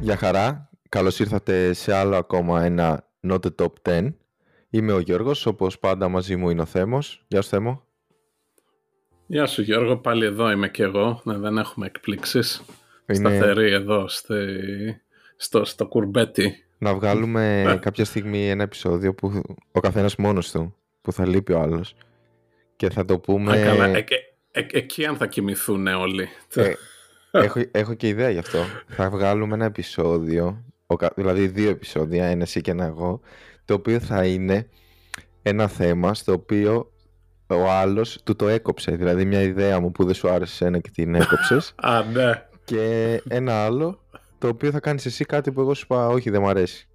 Γεια χαρά, καλώς ήρθατε σε άλλο ακόμα ένα Not the Top 10. Είμαι ο Γιώργος, όπως πάντα μαζί μου είναι ο Θέμος. Γεια σου Θέμο. Γεια σου Γιώργο, πάλι εδώ είμαι και εγώ, ναι, δεν έχουμε εκπλήξεις. Είναι- Σταθερή εδώ στη... στο, στο κουρμπέτι. Να βγάλουμε Ναι. κάποια στιγμή ένα επεισόδιο που ο καθένας μόνος του, που θα λείπει ο άλλος. Και θα το πούμε... Α, καλά, ε, ε, ε, εκεί αν θα κοιμηθούν όλοι. Ε, έχω, έχω και ιδέα γι' αυτό. θα βγάλουμε ένα επεισόδιο, ο κα- δηλαδή δύο επεισόδια, ένα εσύ και ένα εγώ, το οποίο θα είναι ένα θέμα στο οποίο ο άλλος του το έκοψε. Δηλαδή μια ιδέα μου που δεν σου άρεσε εσένα και την έκοψες Α, ναι. Και ένα άλλο το οποίο θα κάνεις εσύ κάτι που εγώ σου είπα όχι δεν μου αρέσει.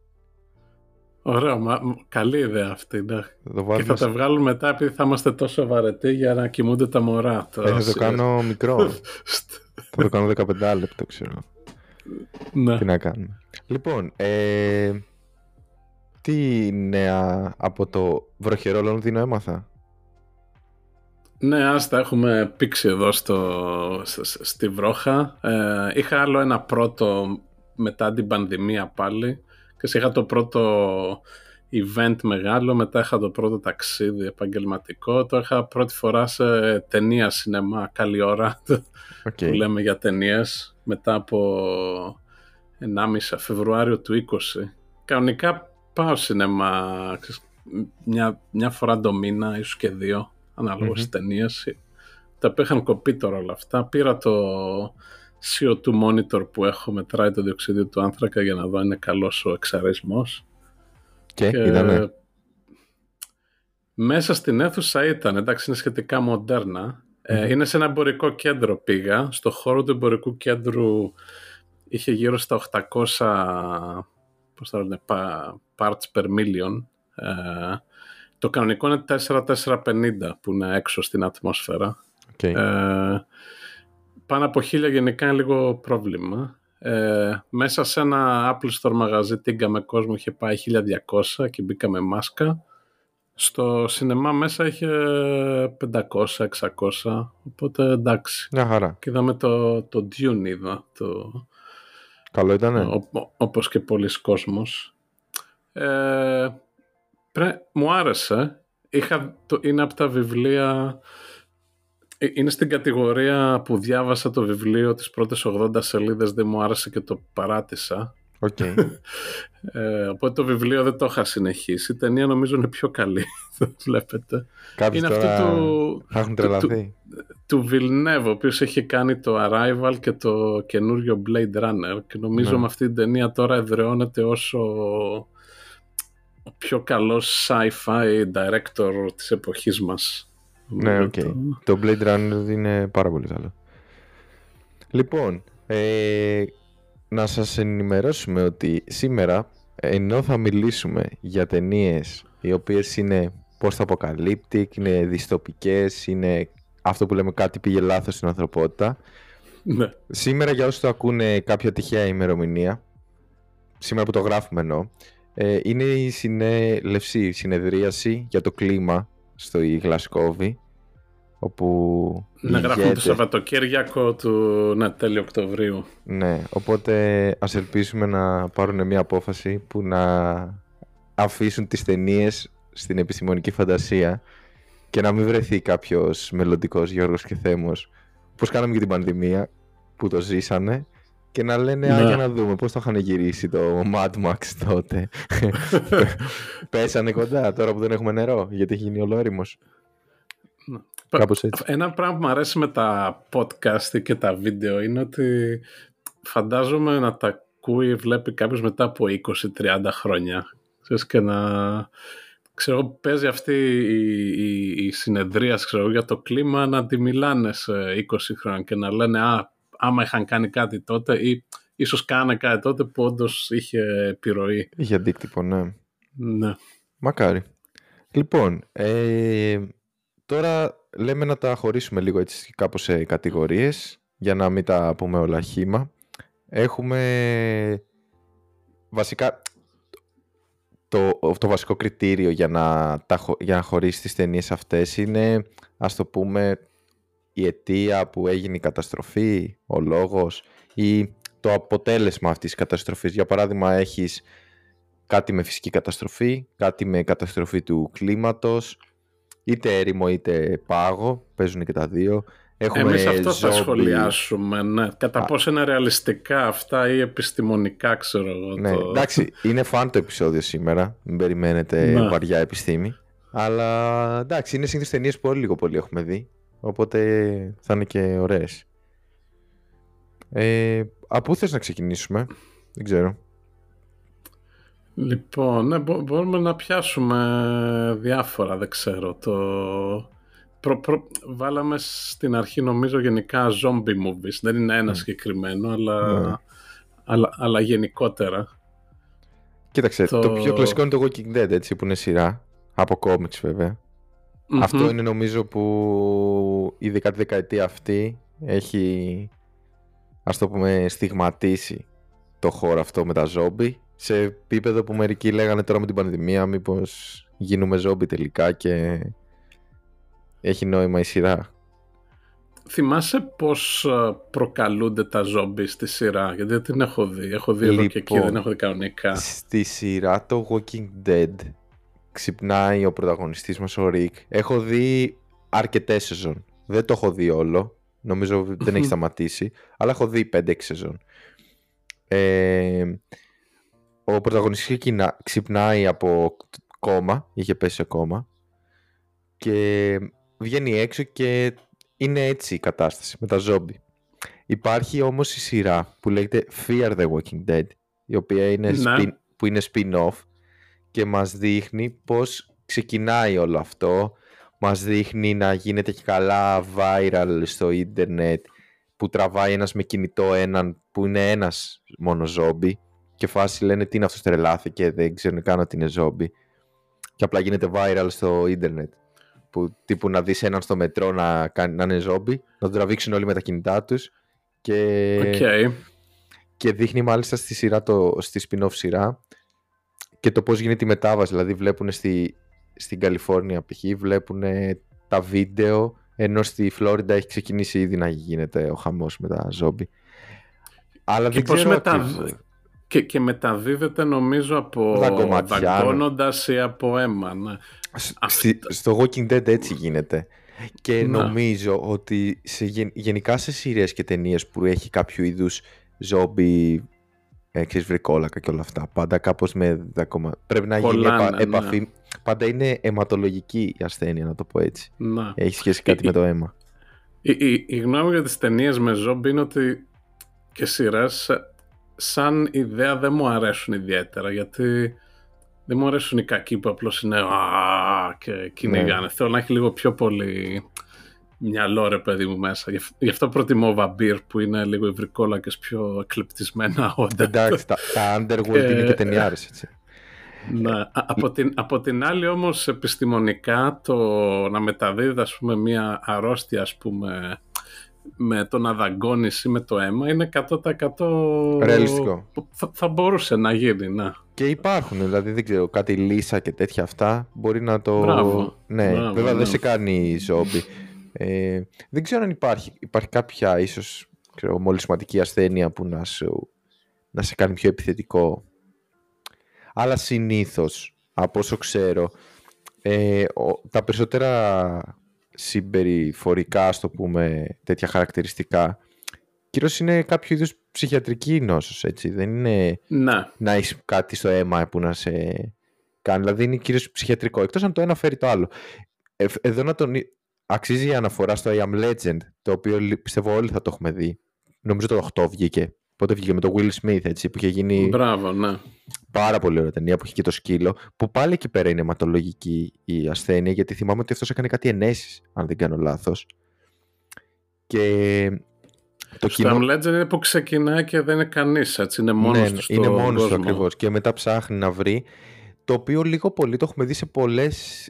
Ωραίο, μα, μ, καλή ιδέα αυτή. Ναι. Θα το Και βάλουμε θα σε- τα βγάλουμε μετά επειδή θα είμαστε τόσο βαρετοί για να κοιμούνται τα μωρά. Ε, θα το κάνω μικρό. θα το κάνω 15 λεπτό ξέρω. ναι. Τι να κάνουμε. Λοιπόν, ε, τι νέα από το βροχερό Λονδίνο έμαθα; Ναι, ας τα έχουμε πήξει εδώ στο, σ- σ- στη Βρόχα. Ε, είχα άλλο ένα πρώτο μετά την πανδημία πάλι. Και είχα το πρώτο event μεγάλο, μετά είχα το πρώτο ταξίδι επαγγελματικό. Το είχα πρώτη φορά σε ταινία σινεμά, καλή ώρα, Οκ. που λέμε για ταινίες μετά από 1,5 Φεβρουάριο του 20. Κανονικά πάω σινεμά ξέρεις, μια, μια φορά το μήνα, ίσως και δύο, ανάλογα Μμμ. στις ταινίες. Τα οποία είχαν κοπεί τώρα όλα αυτά. Πήρα το CO2 monitor που έχω, μετράει το διοξείδιο του άνθρακα για να δω αν είναι καλός ο εξαερισμός. Και, Και ήτανε. Μέσα στην αίθουσα ήταν, εντάξει είναι σχετικά μοντέρνα. Ε, Μμμ. είναι σε ένα εμπορικό κέντρο πήγα. Στο χώρο του εμπορικού κέντρου είχε γύρω στα 800 πώς τα λένε, pa- parts per million. Ε, το κανονικό είναι 4-450 που είναι έξω στην ατμόσφαιρα. Οκ. Ε, πάνω από χίλια γενικά είναι λίγο πρόβλημα. Ε, μέσα σε ένα Apple Store μαγαζί τίγκα με κόσμο, είχε πάει 1200 και μπήκαμε μάσκα. Στο σινεμά μέσα είχε 500-600, οπότε εντάξει. Μια χαρά. Και είδαμε το, το Dune είδα, το, Καλό ήτανε. ο- ο- όπως και πολλοί κόσμος. Ε, πρέ- μου άρεσε. Είχα, το, είναι από τα βιβλία... ε, Είναι στην κατηγορία που διάβασα το βιβλίο τις πρώτες 80 σελίδες, δεν μου άρεσε και το παράτησα. Οκ. Ε, οπότε το βιβλίο δεν το είχα συνεχίσει. Η ταινία νομίζω είναι πιο καλή, δεν βλέπετε. Κάποιοι Είναι τώρα αυτό του, θα έχουν του- τρελαθεί. του Villeneuve, ο οποίος έχει κάνει το Arrival και το καινούριο Blade Runner και νομίζω Ναι. με αυτή την ταινία τώρα εδραιώνεται ως ο πιο καλός sci-fi director της εποχής μας. Ναι, οκ. Το- Το Blade Runner είναι πάρα πολύ καλό. Λοιπόν, ε, να σας ενημερώσουμε ότι σήμερα ενώ θα μιλήσουμε για ταινίες οι οποίες είναι post-apocalyptic, είναι δυστοπικές, είναι αυτό που λέμε κάτι πήγε λάθος στην ανθρωπότητα. Ναι. Σήμερα για όσους το ακούνε κάποια τυχαία ημερομηνία, σήμερα που το γράφουμε εννοώ, ε, είναι η συνέλευση, η συνεδρίαση για το κλίμα στο η Γλασκόβη, όπου οι Να γράφουμε το ηγέτες- Σαββατοκύριακο του ναι, τέλειο Οκτωβρίου. Ναι, οπότε ας ελπίσουμε να πάρουν μια απόφαση που να αφήσουν τις ταινίες στην επιστημονική φαντασία και να μην βρεθεί κάποιος μελλοντικός Γιώργος και Θέμος πώς κάναμε και την πανδημία που το ζήσανε και να λένε «Α, Ναι. για να δούμε πώς το είχαν γυρίσει το Mad Max τότε». Πέσανε κοντά τώρα που δεν έχουμε νερό γιατί έχει γίνει ολόριμος. Ναι. Κάπως έτσι. Ένα πράγμα που μου αρέσει με τα podcast και τα βίντεο είναι ότι φαντάζομαι να τα ακούει ή βλέπει κάποιος μετά από 20-30 χρόνια. Ξέρεις, και να... Ξέρω, εγώ, παίζει αυτή η, η, η συνεδρία ξέρω, για το κλίμα να τη μιλάνε σε 20 χρόνια και να λένε «Α, άμα είχαν κάνει κάτι τότε» ή ίσως κάνε κάτι τότε που όντως είχε επιρροή. Είχε αντίκτυπο, ναι. Ναι. Μακάρι. Λοιπόν, ε, τώρα λέμε να τα χωρίσουμε λίγο έτσι κάπως σε κατηγορίες για να μην τα πούμε όλα χήμα. έχουμε βασικά το, το βασικό κριτήριο για να, τα, για να χωρίσει τις ταινίες αυτές είναι ας το πούμε η αιτία που έγινε η καταστροφή, ο λόγος ή το αποτέλεσμα αυτής της καταστροφής. Για παράδειγμα έχεις κάτι με φυσική καταστροφή, κάτι με καταστροφή του κλίματος, είτε έρημο είτε πάγο, παίζουν και τα δύο. Έχουμε Εμείς αυτό θα σχολιάσουμε, ναι. Κατά Α. πόσο είναι ρεαλιστικά αυτά ή επιστημονικά, ξέρω εγώ. Ναι, εντάξει, είναι φαν το επεισόδιο σήμερα, μην περιμένετε ναι. βαριά επιστήμη. Αλλά εντάξει, είναι συνήθως ταινίες που όλοι λίγο πολύ έχουμε δει, οπότε θα είναι και ωραίες. Ε, από πού θες να ξεκινήσουμε, δεν ξέρω. Λοιπόν, ναι, μπορούμε να πιάσουμε διάφορα, δεν ξέρω. Το... Προ, προ... Βάλαμε στην αρχή νομίζω γενικά zombie movies. Δεν είναι ένα mm. συγκεκριμένο, αλλά, ναι. αλλά, αλλά γενικότερα. Κοίταξε, το... το πιο κλασικό είναι το Walking Dead, έτσι, που είναι σειρά. Από comics βεβαια Αυτό είναι νομίζω που ειδικά τη δεκαετία αυτή έχει, ας το πούμε, στιγματίσει το χώρο αυτό με τα zombie σε επίπεδο που μερικοί λέγανε τώρα με την πανδημία μήπως γίνουμε ζόμπι τελικά και έχει νόημα η σειρά. Θυμάσαι πώς ε, προκαλούνται τα ζόμπι στη σειρά, γιατί δεν την έχω δει. Έχω δει λοιπόν, εδώ και εκεί, δεν λοιπόν, έχω δει κανονικά. Στη σειρά το Walking Dead ξυπνάει ο πρωταγωνιστής μας ο Rick. Έχω δει αρκετές σεζόν. Δεν το έχω δει όλο. Νομίζω δεν έχει σταματήσει. Αλλά έχω δει 5-6 σεζόν. Ε, ο πρωταγωνιστής ξυπνάει από κόμμα, είχε πέσει σε κόμμα και βγαίνει έξω και είναι έτσι η κατάσταση με τα ζόμπι. Υπάρχει όμως η σειρά που λέγεται Fear the Walking Dead η οποία είναι ναι. spin, που είναι spin-off και μας δείχνει πως ξεκινάει όλο αυτό μας δείχνει να γίνεται και καλά viral στο ίντερνετ που τραβάει ένας με κινητό έναν που είναι ένας μόνο ζόμπι και φάση λένε τι είναι αυτό τρελάθηκε, δεν ξέρουν καν ότι είναι ζόμπι. Και απλά γίνεται viral στο ίντερνετ. Που τύπου να δεις έναν στο μετρό να, να είναι ζόμπι, να τον τραβήξουν όλοι με τα κινητά τους και, okay. και δείχνει μάλιστα στη, σειρά το, στη spin-off σειρά και το πώς γίνεται η μετάβαση. Δηλαδή βλέπουν στη, στην Καλιφόρνια π.χ. βλέπουν τα βίντεο ενώ στη Φλόριντα έχει ξεκινήσει ήδη να γίνεται ο χαμός με τα ζόμπι. Αλλά και δεν ξέρω και, και μεταδίδεται νομίζω από δαγκώνοντας ή από αίμα. Ναι. στο Walking Dead έτσι γίνεται. Και νομίζω ότι σε, γενικά σε σειρές και ταινίες που έχει κάποιο είδους ζόμπι ε, ξέρεις βρικόλακα και όλα αυτά. Πάντα κάπως με δακομα... Πρέπει να γίνει ναι. επαφή. Πάντα είναι αιματολογική η ασθένεια, να το πω έτσι. Να. Έχει σχέση κάτι με το αίμα. Η, η, η γνώμη για τις ταινίες με ζόμπι είναι ότι και σειρές σαν ιδέα δεν μου αρέσουν ιδιαίτερα γιατί δεν μου αρέσουν οι κακοί που απλώς είναι και κυνηγάνε. Ναι. Θέλω να έχει λίγο πιο πολύ μυαλό ρε παιδί μου μέσα. Γι' αυτό προτιμώ βαμπύρ που είναι λίγο υβρικόλακες πιο εκλεπτισμένα όντα. Εντάξει, τα, τα underworld είναι και ταινιάρες έτσι. Ναι. Από, την, από την άλλη όμως επιστημονικά το να μεταδίδει ας πούμε μια αρρώστια ας πούμε με το να δαγκώνεις ή με το αίμα είναι 100% ρεαλιστικό. Θα, θα μπορούσε να γίνει, ναι. Και υπάρχουν, δηλαδή δεν ξέρω, κάτι λύσα και τέτοια αυτά μπορεί να το. Μπράβο. Ναι, Μπράβο, βέβαια ναι. δεν σε κάνει ζόμπι. Ε, δεν ξέρω αν υπάρχει, υπάρχει κάποια ίσως ξέρω, μολυσματική ασθένεια που να, σου, να σε κάνει πιο επιθετικό. Αλλά συνήθως, από όσο ξέρω, ε, τα περισσότερα συμπεριφορικά, στο πούμε, τέτοια χαρακτηριστικά, κυρίως είναι κάποιο είδους ψυχιατρική νόσος, έτσι. Δεν είναι να, να έχεις κάτι στο αίμα που να σε κάνει. Δηλαδή είναι κυρίως ψυχιατρικό, εκτός αν το ένα φέρει το άλλο. Ε, εδώ να τον... Αξίζει η αναφορά στο I Am Legend, το οποίο πιστεύω όλοι θα το έχουμε δει. Νομίζω το 8 βγήκε. Πότε βγήκε με το Will Smith, έτσι, που είχε γίνει. Μπράβο, ναι. Πάρα πολύ ωραία ταινία που είχε και το σκύλο. Που πάλι εκεί πέρα είναι αιματολογική η ασθένεια, γιατί θυμάμαι ότι αυτός έκανε κάτι ενέσεις, αν δεν κάνω λάθος. Και. Το κοινό... Legend είναι που ξεκινάει και δεν είναι κανείς, έτσι. Είναι μόνος ναι, του. Είναι μόνος του ακριβώς. Και μετά ψάχνει να βρει. Το οποίο λίγο πολύ το έχουμε δει σε πολλές.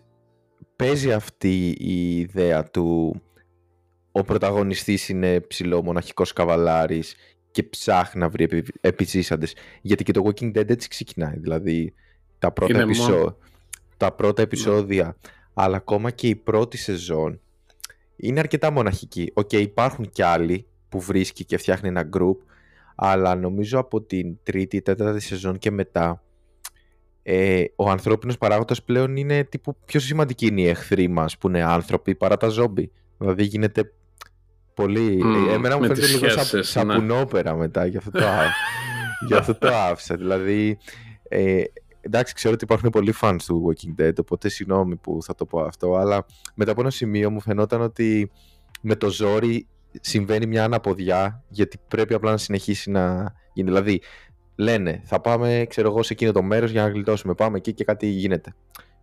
Παίζει αυτή η ιδέα του ο πρωταγωνιστής είναι ψηλό μοναχικός καβαλάρης και ψάχνει να βρει επι, επιζήσαντες. Γιατί και το Walking Dead έτσι ξεκινάει. Δηλαδή τα πρώτα, επεισόδια, τα πρώτα επεισόδια, αλλά ακόμα και η πρώτη σεζόν είναι αρκετά μοναχική. OK, okay, υπάρχουν κι άλλοι που βρίσκει και φτιάχνει ένα group, αλλά νομίζω από την τρίτη, τέταρτη σεζόν και μετά ε, ο ανθρώπινος παράγοντας πλέον είναι τύπου πιο σημαντικοί είναι οι εχθροί μας που είναι άνθρωποι παρά τα ζόμπι. Δηλαδή γίνεται πολύ... Mm, Εμένα μου φαίνεται λίγο σαν, σαπουνόπερα ναι. μετά, γι' αυτό το, γι αυτό το άφησα. Δηλαδή, ε, εντάξει, ξέρω ότι υπάρχουν πολλοί fans του Walking Dead, οπότε συγγνώμη που θα το πω αυτό, αλλά μετά από ένα σημείο μου φαινόταν ότι με το ζόρι συμβαίνει μια αναποδιά, γιατί πρέπει απλά να συνεχίσει να γίνει. Δηλαδή, λένε, θα πάμε, ξέρω εγώ, σε εκείνο το μέρος για να γλιτώσουμε. Πάμε εκεί και κάτι γίνεται.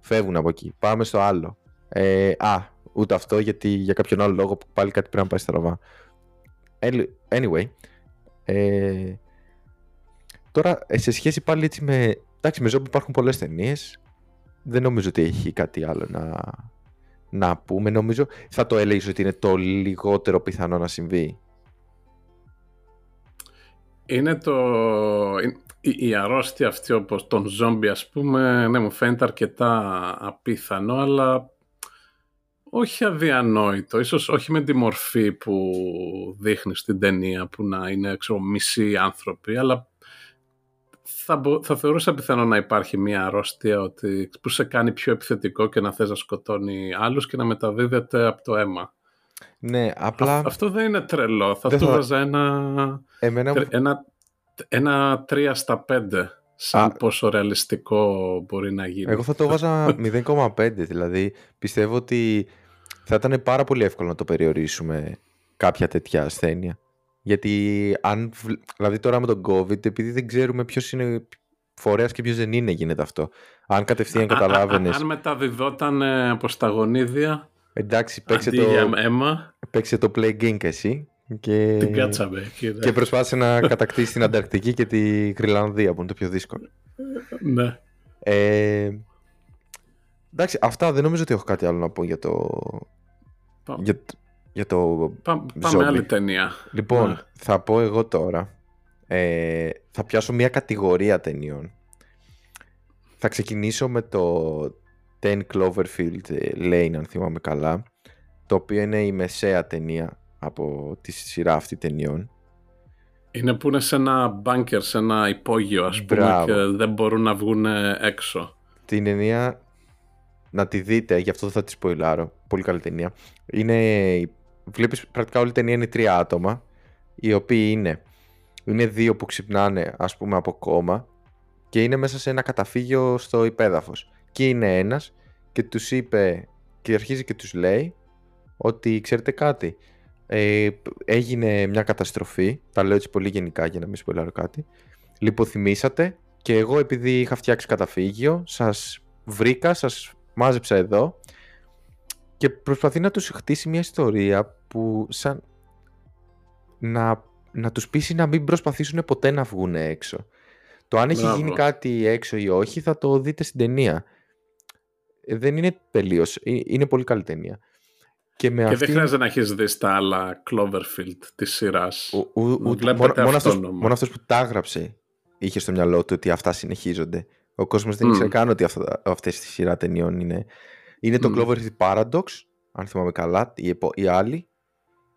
Φεύγουν από εκεί. Πάμε στο άλλο. Ε, α, ούτε αυτό γιατί για κάποιον άλλο λόγο πάλι κάτι πρέπει να πάει στραβά. Anyway, ε, τώρα ε, σε σχέση πάλι έτσι με... Εντάξει, με ζόμπι υπάρχουν πολλές ταινίες. Δεν νομίζω ότι έχει κάτι άλλο να, να πούμε. Νομίζω θα το έλεγες ότι είναι το λιγότερο πιθανό να συμβεί. Είναι το... Η, αρρώστια αυτή όπως τον ζόμπι ας πούμε, ναι μου φαίνεται αρκετά απίθανο, αλλά όχι αδιανόητο, ίσως όχι με τη μορφή που δείχνει στην ταινία που να είναι ξέρω, μισοί άνθρωποι, αλλά θα, θα θεωρούσα πιθανό να υπάρχει μια αρρώστια ότι, που σε κάνει πιο επιθετικό και να θες να σκοτώνει άλλους και να μεταδίδεται από το αίμα. Ναι, απλά... αυτό δεν είναι τρελό. Θα του βάζα ένα, Εμένα... ένα, ένα 3 στα 5 σαν Α... πόσο ρεαλιστικό μπορεί να γίνει. Εγώ θα το βάζα 0,5 δηλαδή. Πιστεύω ότι θα ήταν πάρα πολύ εύκολο να το περιορίσουμε κάποια τέτοια ασθένεια. Γιατί αν, δηλαδή τώρα με τον COVID, επειδή δεν ξέρουμε ποιος είναι φορέας και ποιος δεν είναι, γίνεται αυτό. Αν κατευθείαν καταλάβαινες. Αν μεταδιδόταν από στα γονίδια. Εντάξει, παίξε το, αίμα. παίξε το play game και Και, την κάτσαμε. Και προσπάθησε να κατακτήσει την Ανταρκτική και τη Γρυλανδία που είναι το πιο δύσκολο. Ναι. Ε, εντάξει, αυτά δεν νομίζω ότι έχω κάτι άλλο να πω για το, για, για το Πάμε άλλη ταινία. Λοιπόν, ναι. θα πω εγώ τώρα. Ε, θα πιάσω μια κατηγορία ταινιών. Θα ξεκινήσω με το 10 Cloverfield ε, Lane, αν θυμάμαι καλά. Το οποίο είναι η μεσαία ταινία από τη σειρά αυτή ταινιών. Είναι που είναι σε ένα μπάνκερ, σε ένα υπόγειο ας πούμε και δεν μπορούν να βγουν έξω. Την ταινία να τη δείτε, γι' αυτό θα τη σποϊλάρω. Πολύ καλή ταινία. Είναι, βλέπεις πρακτικά όλη η ταινία είναι τρία άτομα, οι οποίοι είναι, είναι δύο που ξυπνάνε ας πούμε από κόμμα και είναι μέσα σε ένα καταφύγιο στο υπέδαφος. Και είναι ένας και τους είπε και αρχίζει και τους λέει ότι ξέρετε κάτι, ε, έγινε μια καταστροφή, τα λέω έτσι πολύ γενικά για να μην σποιλάρω κάτι, λιποθυμήσατε και εγώ επειδή είχα φτιάξει καταφύγιο σας βρήκα, σας μάζεψα εδώ και προσπαθεί να τους χτίσει μια ιστορία που σαν να, να τους πείσει να μην προσπαθήσουν ποτέ να βγουν έξω. Το αν έχει γίνει κάτι έξω ή όχι θα το δείτε στην ταινία. Ε, δεν είναι τελείως. Ε, είναι πολύ καλή ταινία. Και, με και δεν χρειάζεται να έχεις δει τα άλλα Cloverfield της σειράς. Μόνο, μόνο, αυτός, μόνο αυτός που τα έγραψε είχε στο μυαλό του ότι αυτά συνεχίζονται. Ο κόσμος δεν mm. ήξερε καν ότι αυτά, αυτές τη σειρά ταινιών είναι. Είναι το Cloverfield Paradox, αν θυμάμαι καλά, η, η άλλη.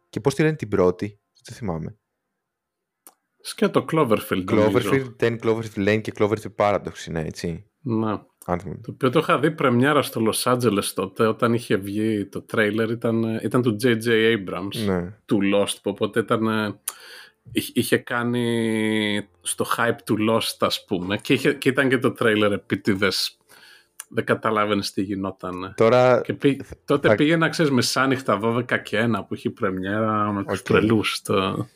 Και πώς τη λένε την πρώτη, δεν θυμάμαι. Σκέτο Cloverfield. Cloverfield, 10 Cloverfield Lane και Cloverfield Paradox είναι έτσι. Ναι. Το οποίο το είχα δει πρεμιέρα στο Los Angeles τότε όταν είχε βγει το τρέιλερ ήταν, ήταν του J.J. Abrams ναι. του Lost οπότε ήταν είχε κάνει στο hype του Lost ας πούμε και, είχε, και ήταν και το τρέιλερ επίτηδες δεν καταλάβαινες τι γινόταν. Τώρα... Και πή, τότε θα... πήγε να ξέρεις μεσάνυχτα 12 και 1 που είχε πρεμιέρα με τους okay. τρελούς. Το...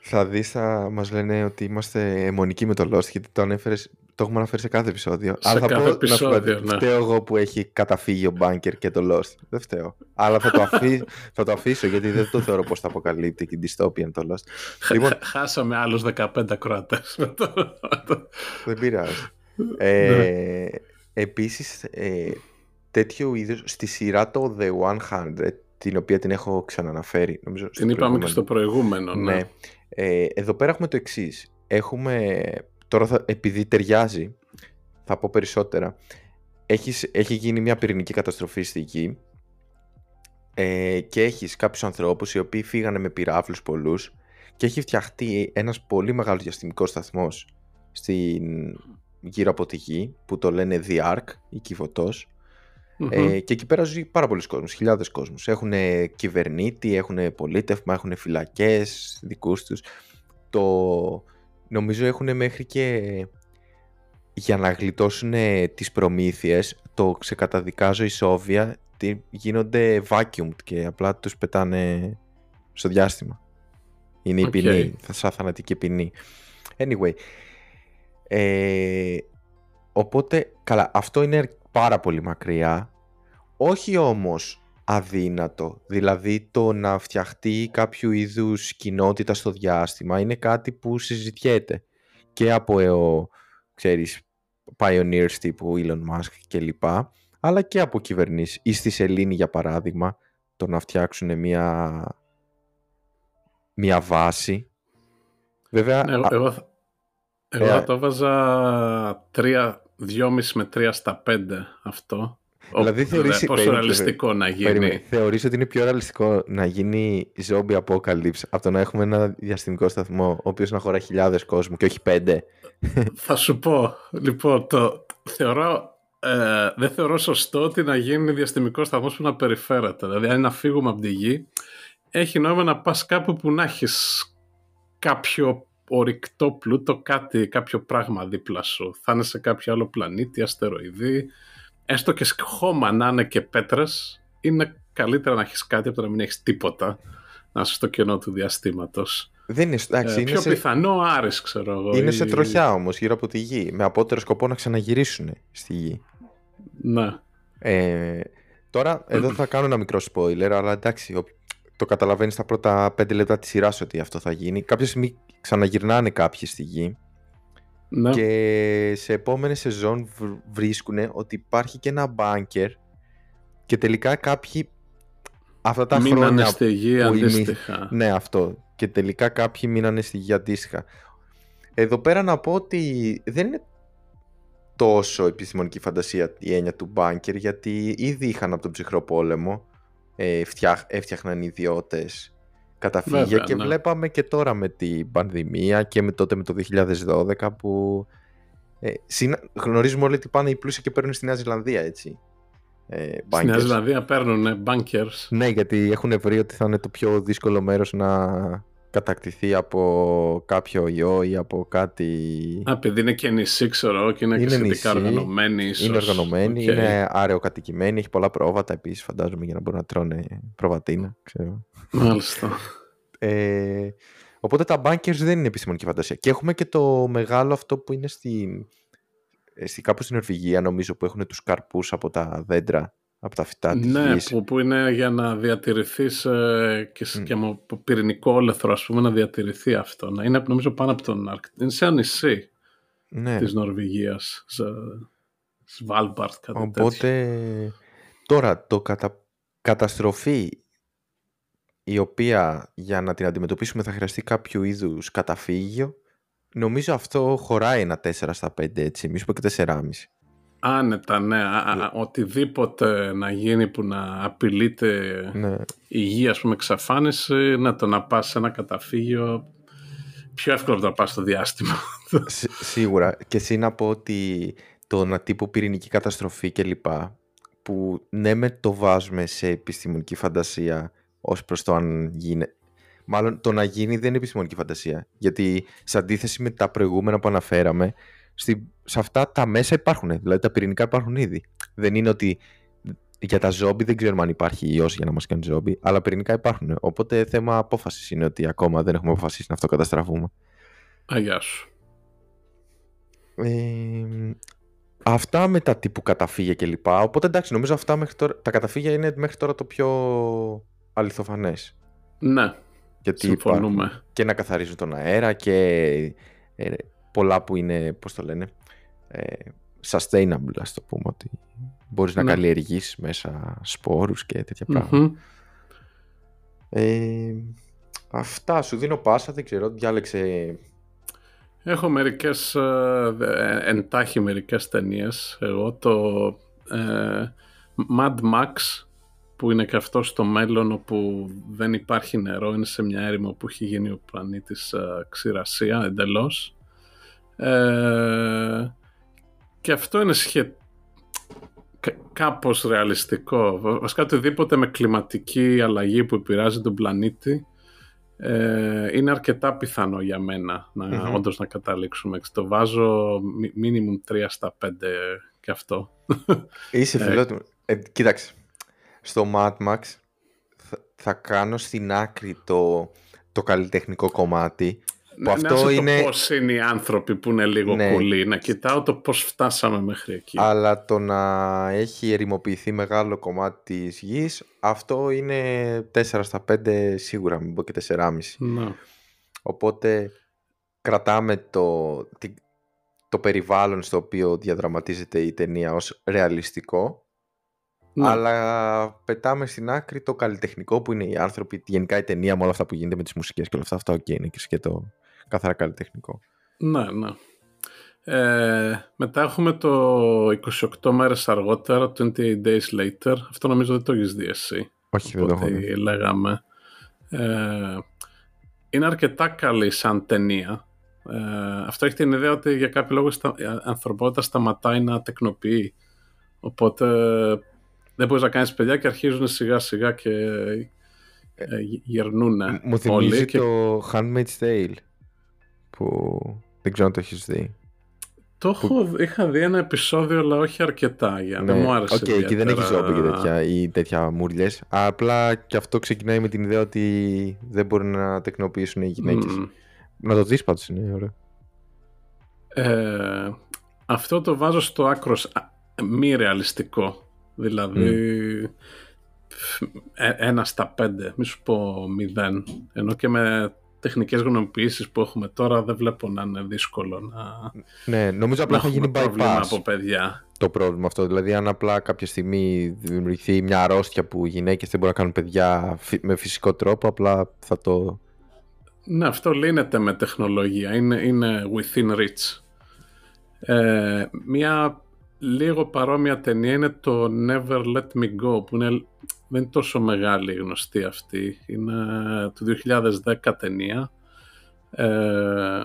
Θα δεις, θα μας λένε ότι είμαστε αιμονικοί με το Lost γιατί το ανέφερες το έχουμε αναφέρει σε κάθε επεισόδιο. Σε Αλλά θα κάθε πω επεισόδιο, να ναι. φταίω εγώ που έχει καταφύγει ο Μπάνκερ και το Lost. Δεν φταίω. Αλλά θα το, αφή... θα το αφήσω γιατί δεν το θεωρώ πως θα αποκαλύπτει και την dystopian το Lost. λοιπόν... Χάσαμε άλλους 15 ακροατές. δεν πειράζει. ε, ναι. επίσης, ε, τέτοιο είδος, στη σειρά το The 100, την οποία την έχω ξαναναφέρει. Νομίζω, την είπαμε και στο προηγούμενο. Ναι. ναι. Ε, εδώ πέρα έχουμε το εξής. Έχουμε, τώρα θα, επειδή ταιριάζει, θα πω περισσότερα. Έχεις, έχει γίνει μια πυρηνική καταστροφή στη γη ε, και έχεις κάποιους ανθρώπους οι οποίοι φύγανε με πυράβλους πολλούς και έχει φτιαχτεί ένας πολύ μεγάλος διαστημικός σταθμός στην, γύρω από τη γη που το λένε The Ark, η κυβωτός ε, και εκεί πέρα ζει πάρα πολλοί κόσμος, χιλιάδες κόσμους. Έχουν κυβερνήτη, έχουν πολίτευμα, έχουν φυλακές δικούς τους. Το, νομίζω έχουν μέχρι και για να γλιτώσουν τις προμήθειες το ξεκαταδικάζω η Σόβια γίνονται vacuum και απλά τους πετάνε στο διάστημα. Είναι η ποινή, σαν θανατική ποινή. Anyway, ε, οπότε, καλά, αυτό είναι πάρα πολύ μακριά. Όχι όμως αδύνατο. Δηλαδή το να φτιαχτεί κάποιο είδους κοινότητα στο διάστημα είναι κάτι που συζητιέται και από ε, ξέρεις, pioneers τύπου Elon Musk κλπ. Αλλά και από κυβερνήσεις. Ή στη Σελήνη για παράδειγμα το να φτιάξουν μια, μια βάση. Βέβαια... Ναι, εγώ, εγώ θα το έβαζα 3, 2,5 με 3 στα 5 αυτό. Δηλαδή θεωρείς, πόσο ρεαλιστικό να γίνει. Θεωρείς ότι είναι πιο ρεαλιστικό να γίνει zombie apocalypse από το να έχουμε ένα διαστημικό σταθμό ο οποίος να χωρά χιλιάδες κόσμου και όχι πέντε; Θα σου πω. Λοιπόν, το θεωρώ ε, δεν θεωρώ σωστό ότι να γίνει διαστημικό σταθμός που να περιφέρεται. Δηλαδή, αν να φύγουμε από τη γη, έχει νόημα να πας κάπου που να έχεις κάποιο ορυκτό πλούτο, κάτι, κάποιο πράγμα δίπλα σου. Θα είναι σε κάποιο άλλο πλανήτη, αστεροειδή, έστω και χώμα να είναι και πέτρες, είναι καλύτερα να έχεις κάτι από το να μην έχεις τίποτα, να είσαι στο κενό του διαστήματος. Δεν είναι, εντάξει, ε, πιο σε... πιθανό Άρης, ξέρω εγώ. Είναι σε τροχιά όμως γύρω από τη γη, με απότερο σκοπό να ξαναγυρίσουν στη γη. Ναι. Ε, τώρα, εδώ θα κάνω ένα μικρό spoiler, αλλά εντάξει, το καταλαβαίνεις στα πρώτα πέντε λεπτά της σειράς ότι αυτό θα γίνει. Κάποια στιγμή ξαναγυρνάνε κάποιοι στη γη. Ναι. Και σε επόμενη σεζόν βρίσκουν ότι υπάρχει και ένα μπάνκερ και τελικά κάποιοι αυτά τα μείνανε χρόνια στη γη αντίστοιχα. Ναι, αυτό. Και τελικά κάποιοι μείνανε στη γη αντίστοιχα. Εδώ πέρα να πω ότι δεν είναι τόσο επιστημονική φαντασία η έννοια του μπάνκερ γιατί ήδη είχαν από τον ψυχρό πόλεμο ε, έφτιαχναν ιδιώτες καταφύγια και ναι. βλέπαμε και τώρα με την πανδημία και με τότε με το 2012 που ε, γνωρίζουμε όλοι ότι πάνε οι πλούσιοι και παίρνουν στη Νέα Ζηλανδία έτσι. Ε, στη Νέα Ζηλανδία παίρνουν bankers. Ναι, γιατί έχουν βρει ότι θα είναι το πιο δύσκολο μέρος να κατακτηθεί από κάποιο ιό ή από κάτι... Α, επειδή είναι και νησί, ξέρω, και είναι, είναι και σχετικά οργανωμένη ίσως. Είναι οργανωμένη, okay. είναι άρεοκατοικημένη, έχει πολλά πρόβατα επίσης, φαντάζομαι, για να μπορούν να τρώνε προβατίνα, ξέρω. Μάλιστα. ε, οπότε τα bunkers δεν είναι επιστημονική φαντασία. Και έχουμε και το μεγάλο αυτό που είναι στη, στη κάπου στην Νορβηγία, νομίζω, που έχουν τους καρπούς από τα δέντρα από τα φυτά της Ναι, που, που, είναι για να διατηρηθείς ε, και, mm. και με πυρηνικό όλεθρο, ας πούμε, να διατηρηθεί αυτό. Να είναι, νομίζω, πάνω από τον Αρκτικό. Είναι σε ένα νησί ναι. της Νορβηγίας. Σβάλμπαρτ, κάτι Οπότε, τώρα, το κατα... καταστροφή η οποία για να την αντιμετωπίσουμε θα χρειαστεί κάποιο είδους καταφύγιο, νομίζω αυτό χωράει ένα 4 στα 5, έτσι, εμείς πω και 4,5. Άνετα, ναι. ναι. οτιδήποτε να γίνει που να απειλείται ναι. η υγεία, ας πούμε, εξαφάνιση, να το να πας σε ένα καταφύγιο πιο εύκολο να πας στο διάστημα. σίγουρα. Και εσύ να πω ότι το να τύπου πυρηνική καταστροφή κλπ. που ναι με το βάζουμε σε επιστημονική φαντασία ως προς το αν γίνει. Μάλλον το να γίνει δεν είναι επιστημονική φαντασία. Γιατί σε αντίθεση με τα προηγούμενα που αναφέραμε, στη, σε αυτά τα μέσα υπάρχουν. Δηλαδή τα πυρηνικά υπάρχουν ήδη. Δεν είναι ότι για τα ζόμπι δεν ξέρουμε αν υπάρχει ιός για να μας κάνει ζόμπι, αλλά πυρηνικά υπάρχουν. Οπότε θέμα απόφασης είναι ότι ακόμα δεν έχουμε αποφασίσει να αυτοκαταστραφούμε. Αγιά σου. Ε, αυτά με τα τύπου καταφύγια κλπ. Οπότε εντάξει, νομίζω αυτά μέχρι τώρα, τα καταφύγια είναι μέχρι τώρα το πιο αληθοφανές. Ναι. Γιατί συμφωνούμε. Και να καθαρίζουν τον αέρα και ε, πολλά που είναι, πώς το λένε, ε, sustainable, ας το πούμε, ότι μπορείς να ναι. καλλιεργείς μέσα σπόρους και τέτοια Ε, αυτά, σου δίνω πάσα, δεν ξέρω, διάλεξε... Έχω μερικές, ε, ε, εντάχει μερικές ταινίες. Εγώ το ε, Mad Max, που είναι και αυτό στο μέλλον όπου δεν υπάρχει νερό, είναι σε μια έρημο που έχει γίνει ο πλανήτης ε, ξηρασία εντελώς. Ε, και αυτό είναι σχετικό κάπως ρεαλιστικό. Βασικά οτιδήποτε με κλιματική αλλαγή που επηρεάζει τον πλανήτη ε, είναι αρκετά πιθανό για μένα να, mm όντως να καταλήξουμε. Το βάζω minimum 3 στα 5 και αυτό. Είσαι ε, φιλότιμος. Ε, κοίταξε, στο Mad Max θα, θα κάνω στην άκρη το, το καλλιτεχνικό κομμάτι που ναι, αυτό είναι... το πώς είναι οι άνθρωποι που είναι λίγο ναι. κουλοί, να κοιτάω το πώς φτάσαμε μέχρι εκεί. Αλλά το να έχει ερημοποιηθεί μεγάλο κομμάτι της γης, αυτό είναι 4 στα 5 σίγουρα, μην πω και 4,5. Ναι. Οπότε κρατάμε το, το περιβάλλον στο οποίο διαδραματίζεται η ταινία ως ρεαλιστικό, ναι. αλλά πετάμε στην άκρη το καλλιτεχνικό που είναι οι άνθρωποι, γενικά η ταινία με όλα αυτά που γίνεται με τις μουσικές και όλα αυτά, αυτά okay, είναι και το καθαρά καλλιτεχνικό. Ναι, ναι. Ε, μετά έχουμε το 28 μέρες αργότερα, 28 days later. Αυτό νομίζω δεν το έχεις δει εσύ. Όχι, δεν το έχω δει. λέγαμε. Ε, είναι αρκετά καλή σαν ταινία. Ε, αυτό έχει την ιδέα ότι για κάποιο λόγο η ανθρωπότητα σταματάει να τεκνοποιεί. Οπότε δεν μπορείς να κάνεις παιδιά και αρχίζουν σιγά σιγά και ε, γερνούν Μου θυμίζει το Handmaid's Tale που δεν ξέρω αν το έχεις δει. Το έχω, είχα δει ένα επεισόδιο, αλλά όχι αρκετά. Για ναι. Δεν μου άρεσε. OK, okay, εκεί δεν έχεις ζόμπι και τέτοια, ή τέτοια μουρλιές. Απλά και αυτό ξεκινάει με την ιδέα ότι δεν μπορούν να τεκνοποιήσουν οι γυναίκες. Mm. Να το δεις πάντως είναι ωραίο. Ε, αυτό το βάζω στο άκρο μη ρεαλιστικό. Δηλαδή. Mm. Ένα στα πέντε, μη σου πω μηδέν. Ενώ και με τεχνικές γνωμοποιήσεις που έχουμε τώρα δεν βλέπω να είναι δύσκολο να Ναι, νομίζω απλά θα γίνει bypass από παιδιά. το πρόβλημα αυτό. Δηλαδή αν απλά κάποια στιγμή δημιουργηθεί μια αρρώστια που οι γυναίκες δεν μπορούν να κάνουν παιδιά με φυσικό τρόπο, απλά θα το... Ναι, αυτό λύνεται με τεχνολογία. Είναι, είναι within reach. Ε, μια λίγο παρόμοια ταινία είναι το Never Let Me Go που είναι δεν είναι τόσο μεγάλη γνωστή αυτή. Είναι του 2010 ταινία. Ε,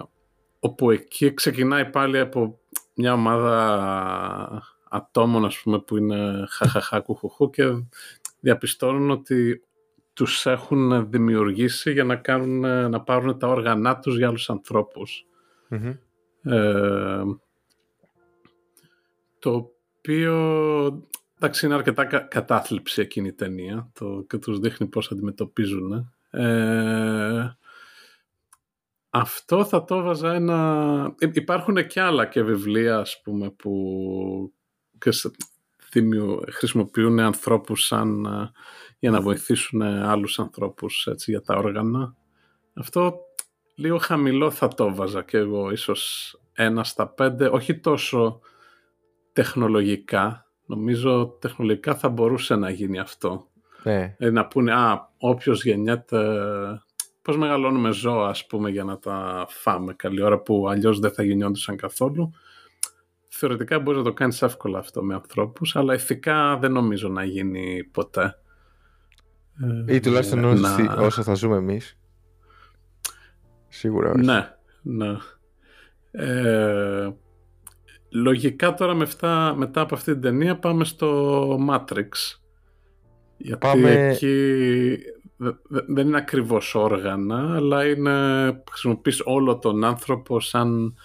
όπου εκεί ξεκινάει πάλι από μια ομάδα ατόμων ας πούμε που είναι χαχαχά κουχουχού και διαπιστώνουν ότι τους έχουν δημιουργήσει για να, κάνουν, να πάρουν τα όργανά τους για άλλους Ε, το οποίο Εντάξει, είναι αρκετά κα, κατάθλιψη εκείνη η ταινία το, και τους δείχνει πώς αντιμετωπίζουν. Ε, αυτό θα το έβαζα ένα... Υπάρχουν και άλλα και βιβλία, ας πούμε, που και χρησιμοποιούν ανθρώπους σαν, ε, για να βοηθήσουν άλλους ανθρώπους έτσι, για τα όργανα. Αυτό λίγο χαμηλό θα το έβαζα και εγώ, ίσως ένα στα πέντε, όχι τόσο τεχνολογικά, Νομίζω τεχνολογικά θα μπορούσε να γίνει αυτό. Ναι. Ε, να πούνε, α, όποιος γεννιέται, πώς μεγαλώνουμε ζώα, ας πούμε, για να τα φάμε καλή ώρα που αλλιώς δεν θα γεννιόντουσαν καθόλου. Θεωρητικά μπορείς να το κάνεις εύκολα αυτό με ανθρώπους, αλλά ηθικά δεν νομίζω να γίνει ποτέ. Ή τουλάχιστον ε, να... όσο θα ζούμε εμείς. Σίγουρα. Ναι, ναι. Ε, Λογικά τώρα μετά από αυτή την ταινία πάμε στο Matrix. Γιατί πάμε... εκεί δεν είναι ακριβώς όργανα, αλλά είναι, χρησιμοποιείς όλο τον άνθρωπο σαν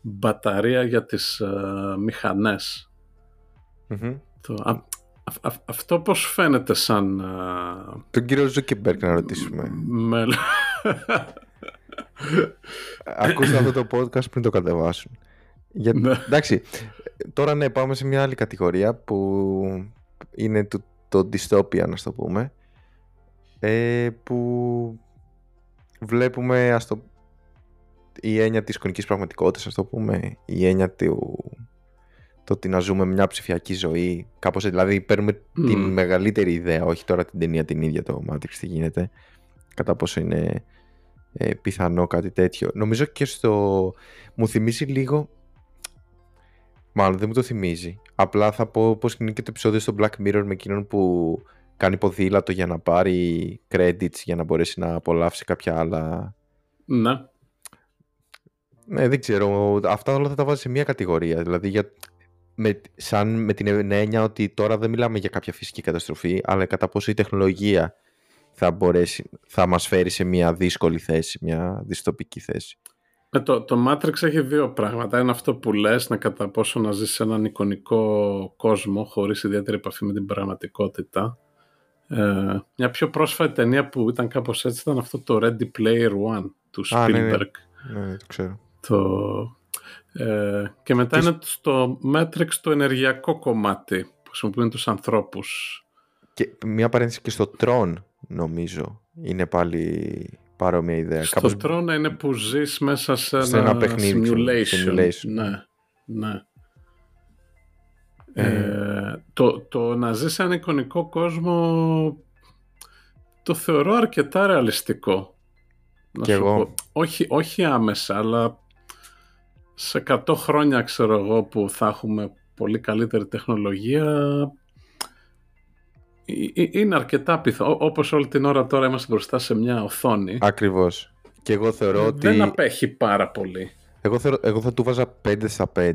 μπαταρία για τις uh, μηχανες Το, αυτό πώς φαίνεται σαν... Uh, τον κύριο Ζούκερμπεργκ να ρωτήσουμε. Με... Ακούστε αυτό το podcast πριν το κατεβάσουν. Για... Ναι. Εντάξει, τώρα ναι, πάμε σε μια άλλη κατηγορία που είναι το, το dystopia, να το πούμε. Ε, που βλέπουμε, ας το, η έννοια της εικονικής πραγματικότητας, ας το πούμε, η έννοια του, το ότι να ζούμε μια ψηφιακή ζωή, κάπως δηλαδή παίρνουμε την μεγαλύτερη ιδέα, όχι τώρα την ταινία την ίδια το Matrix τι γίνεται, κατά πόσο είναι ε, πιθανό κάτι τέτοιο. Νομίζω και στο... Μου θυμίζει λίγο... Μάλλον δεν μου το θυμίζει. Απλά θα πω πως είναι και το επεισόδιο στο Black Mirror με εκείνον που κάνει ποδήλατο για να πάρει credits για να μπορέσει να απολαύσει κάποια άλλα. Ναι. Ναι, δεν ξέρω. Αυτά όλα θα τα βάζει σε μια κατηγορία. Δηλαδή, για, με, σαν με την έννοια ότι τώρα δεν μιλάμε για κάποια φυσική καταστροφή, αλλά κατά πόσο η τεχνολογία θα, μπορέσει, θα μας φέρει σε μια δύσκολη θέση, μια δυστοπική θέση. Ε, το, το Matrix έχει δύο πράγματα. Ένα αυτό που λες, να κατά πόσο να ζεις σε έναν εικονικό κόσμο χωρίς ιδιαίτερη επαφή με την πραγματικότητα. Ε, μια πιο πρόσφατη ταινία που ήταν κάπως έτσι ήταν αυτό το Ready Player One του Spielberg. ναι, ναι. ναι, το ξέρω. Το, ε, και μετά είναι στο Matrix το ενεργειακό κομμάτι που χρησιμοποιούν τους ανθρώπους. Και μια παρένθεση και στο Tron νομίζω είναι πάλι παρόμοια ιδέα. Στο Κάπως... Tron είναι που ζεις μέσα σε ένα, σε ένα παιχνίδι, simulation. simulation. Ναι, ναι. Ε, το, το να ζεις σε ένα εικονικό κόσμο το θεωρώ αρκετά ρεαλιστικό. Να και εγώ. Πω. Όχι, όχι άμεσα, αλλά σε 100 χρόνια ξέρω εγώ που θα έχουμε πολύ καλύτερη τεχνολογία είναι αρκετά πιθανό. Όπως όλη την ώρα τώρα είμαστε μπροστά σε μια οθόνη. Ακριβώς. Και εγώ θεωρώ ότι... Δεν απέχει πάρα πολύ. Εγώ, θεωρώ, εγώ θα του βάζα 5 στα 5.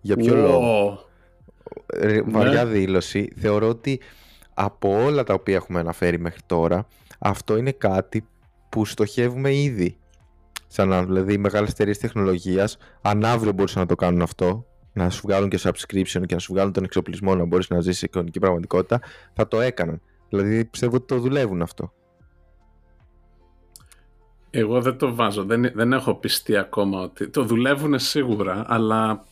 Για ποιο λόγο; Βαριά ναι. δήλωση. Θεωρώ ότι από όλα τα οποία έχουμε αναφέρει μέχρι τώρα, αυτό είναι κάτι που στοχεύουμε ήδη. Σαν να, δηλαδή, οι μεγάλες εταιρείες τεχνολογίας, αν αύριο μπορούσαν να το κάνουν αυτό, να σου βγάλουν και subscription και να σου βγάλουν τον εξοπλισμό να μπορείς να ζήσει σε εικονική πραγματικότητα, θα το έκαναν. Δηλαδή, πιστεύω ότι το δουλεύουν αυτό. Εγώ δεν το βάζω. Δεν, δεν έχω πιστεί ακόμα ότι. Το δουλεύουν σίγουρα, αλλά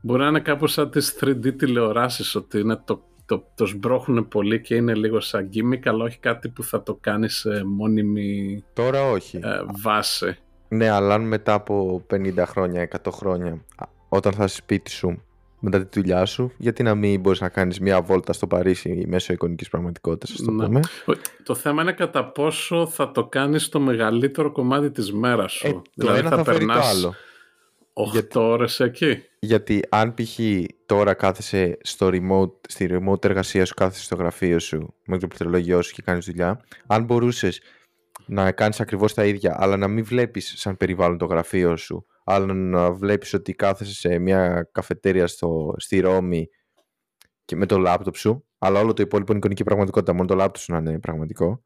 μπορεί να είναι κάπως σαν τις 3D τηλεοράσεις, ότι είναι το το, το σμπρώχνουν πολύ και είναι λίγο σαν gimmick, αλλά όχι κάτι που θα το κάνεις σε μόνιμη Τώρα όχι. Ε, βάση. Ναι, αλλά αν μετά από 50 χρόνια, 100 χρόνια, όταν θα είσαι σπίτι σου, μετά τη δουλειά σου, γιατί να μην μπορείς να κάνεις μια βόλτα στο Παρίσι μέσω εικονικής πραγματικότητας, το ναι. πούμε. Το θέμα είναι κατά πόσο θα το κάνεις στο μεγαλύτερο κομμάτι της μέρας σου. Ε, δηλαδή το ένα θα, θα φέρει το άλλο. 8 γιατί, ώρες εκεί. Γιατί αν π.χ. τώρα κάθεσαι στο remote, στη remote εργασία σου, κάθεσαι στο γραφείο σου με το πληκτρολογιό σου και κάνεις δουλειά, αν μπορούσες να κάνεις ακριβώς τα ίδια, αλλά να μην βλέπεις σαν περιβάλλον το γραφείο σου, αλλά να βλέπεις ότι κάθεσαι σε μια καφετέρια στο, στη Ρώμη και με το λάπτοπ σου, αλλά όλο το υπόλοιπο είναι εικονική πραγματικότητα, μόνο το λάπτοπ σου να είναι πραγματικό,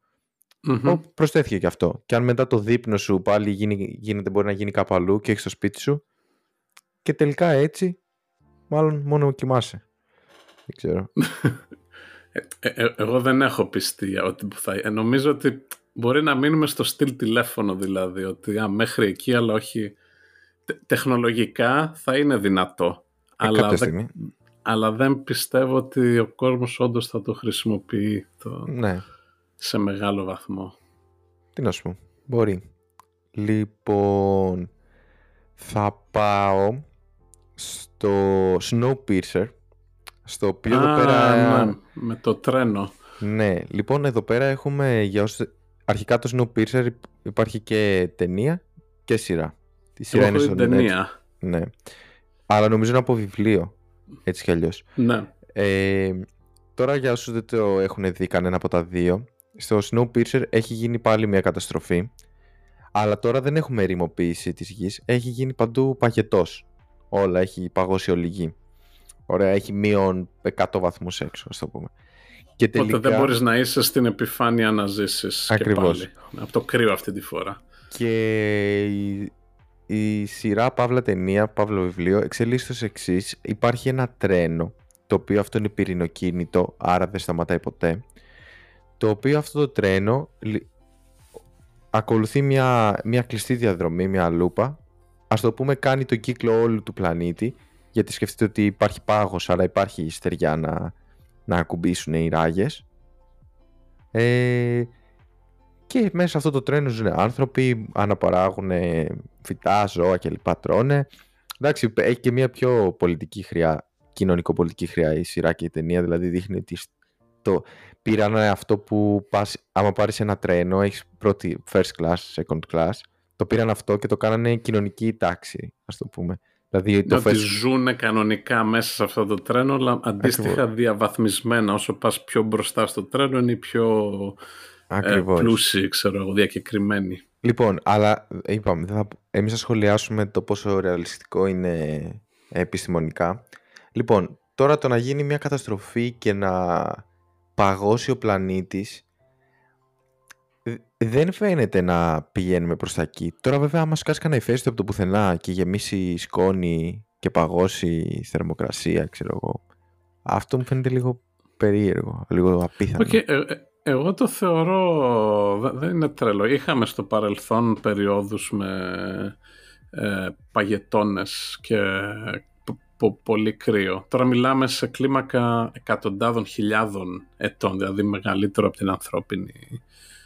mm προσθέθηκε και αυτό. Και αν μετά το δείπνο σου πάλι γίνει, γίνεται, μπορεί να γίνει κάπου αλλού και έχεις το σπίτι σου, και τελικά έτσι μάλλον μόνο κοιμάσαι. Δεν ξέρω. Ε, ε, εγώ δεν έχω πιστεί ότι θα... Ε, νομίζω ότι μπορεί να μείνουμε στο στυλ τηλέφωνο δηλαδή, ότι α, μέχρι εκεί αλλά όχι... Τεχνολογικά θα είναι δυνατό. αλλά, δεν, αλλά δεν πιστεύω ότι ο κόσμος όντως θα το χρησιμοποιεί το... ναι. σε μεγάλο βαθμό. Τι να σου πω. Μπορεί. Λοιπόν, θα πάω στο Snowpiercer στο οποίο εδώ πέρα... Ναι, με το τρένο. Ναι, λοιπόν εδώ πέρα έχουμε για όσοι... Αρχικά το Snowpiercer υπάρχει και ταινία και σειρά. Τη σειρά είναι στον ταινία. Ναι. Αλλά νομίζω είναι από βιβλίο. Έτσι κι αλλιώς. Ναι. Ε, τώρα για όσους δεν το έχουν δει κανένα από τα δύο, στο Snowpiercer έχει γίνει πάλι μια καταστροφή. Αλλά τώρα δεν έχουμε ερημοποίηση της γης. Έχει γίνει παντού παγετός όλα, έχει παγώσει όλη γη. Ωραία, έχει μείον 100 βαθμούς έξω, ας το πούμε. Και τελικά... Οπότε δεν μπορείς να είσαι στην επιφάνεια να ζήσεις Ακριβώς. και πάλι. Από το κρύο αυτή τη φορά. Και η, η σειρά Παύλα ταινία, Παύλα βιβλίο, εξελίσσεται ως εξής. Υπάρχει ένα τρένο, το οποίο αυτό είναι πυρηνοκίνητο, άρα δεν σταματάει ποτέ. Το οποίο αυτό το τρένο ακολουθεί μια, μια κλειστή διαδρομή, μια λούπα, ας το πούμε κάνει τον κύκλο όλου του πλανήτη γιατί σκεφτείτε ότι υπάρχει πάγος αλλά υπάρχει στεριά να, να ακουμπήσουν οι ράγες ε, και μέσα σε αυτό το τρένο ζουν άνθρωποι, αναπαράγουν φυτά, ζώα κλπ. Τρώνε. Εντάξει, έχει και μια πιο πολιτική χρειά, κοινωνικο-πολιτική χρειά η σειρά και η ταινία, δηλαδή δείχνει τις, αυτό. Πήραν αυτό που πας, άμα πάρεις ένα τρένο, έχεις πρώτη first class, second class, το πήραν αυτό και το κάνανε κοινωνική τάξη, ας το πούμε. Δηλαδή το ότι ζουν κανονικά μέσα σε αυτό το τρένο, αλλά αντίστοιχα Ακριβώς. διαβαθμισμένα. Όσο πας πιο μπροστά στο τρένο είναι πιο ε, πλούσιοι, ξέρω εγώ, διακεκριμένοι. Λοιπόν, αλλά είπαμε, θα, εμείς θα σχολιάσουμε το πόσο ρεαλιστικό είναι επιστημονικά. Λοιπόν, τώρα το να γίνει μια καταστροφή και να παγώσει ο πλανήτης δεν φαίνεται να πηγαίνουμε προς τα εκεί. Τώρα βέβαια άμα σκάσει κανένα ηφαίστειο από το πουθενά και γεμίσει σκόνη και παγώσει η θερμοκρασία, ξέρω εγώ. Αυτό μου φαίνεται λίγο περίεργο, λίγο απίθανο. Okay, ε, ε, εγώ το θεωρώ, δεν είναι τρελό. Είχαμε στο παρελθόν περιόδους με ε, παγετώνες και πολύ κρύο. Τώρα μιλάμε σε κλίμακα εκατοντάδων χιλιάδων ετών, δηλαδή μεγαλύτερο από την ανθρώπινη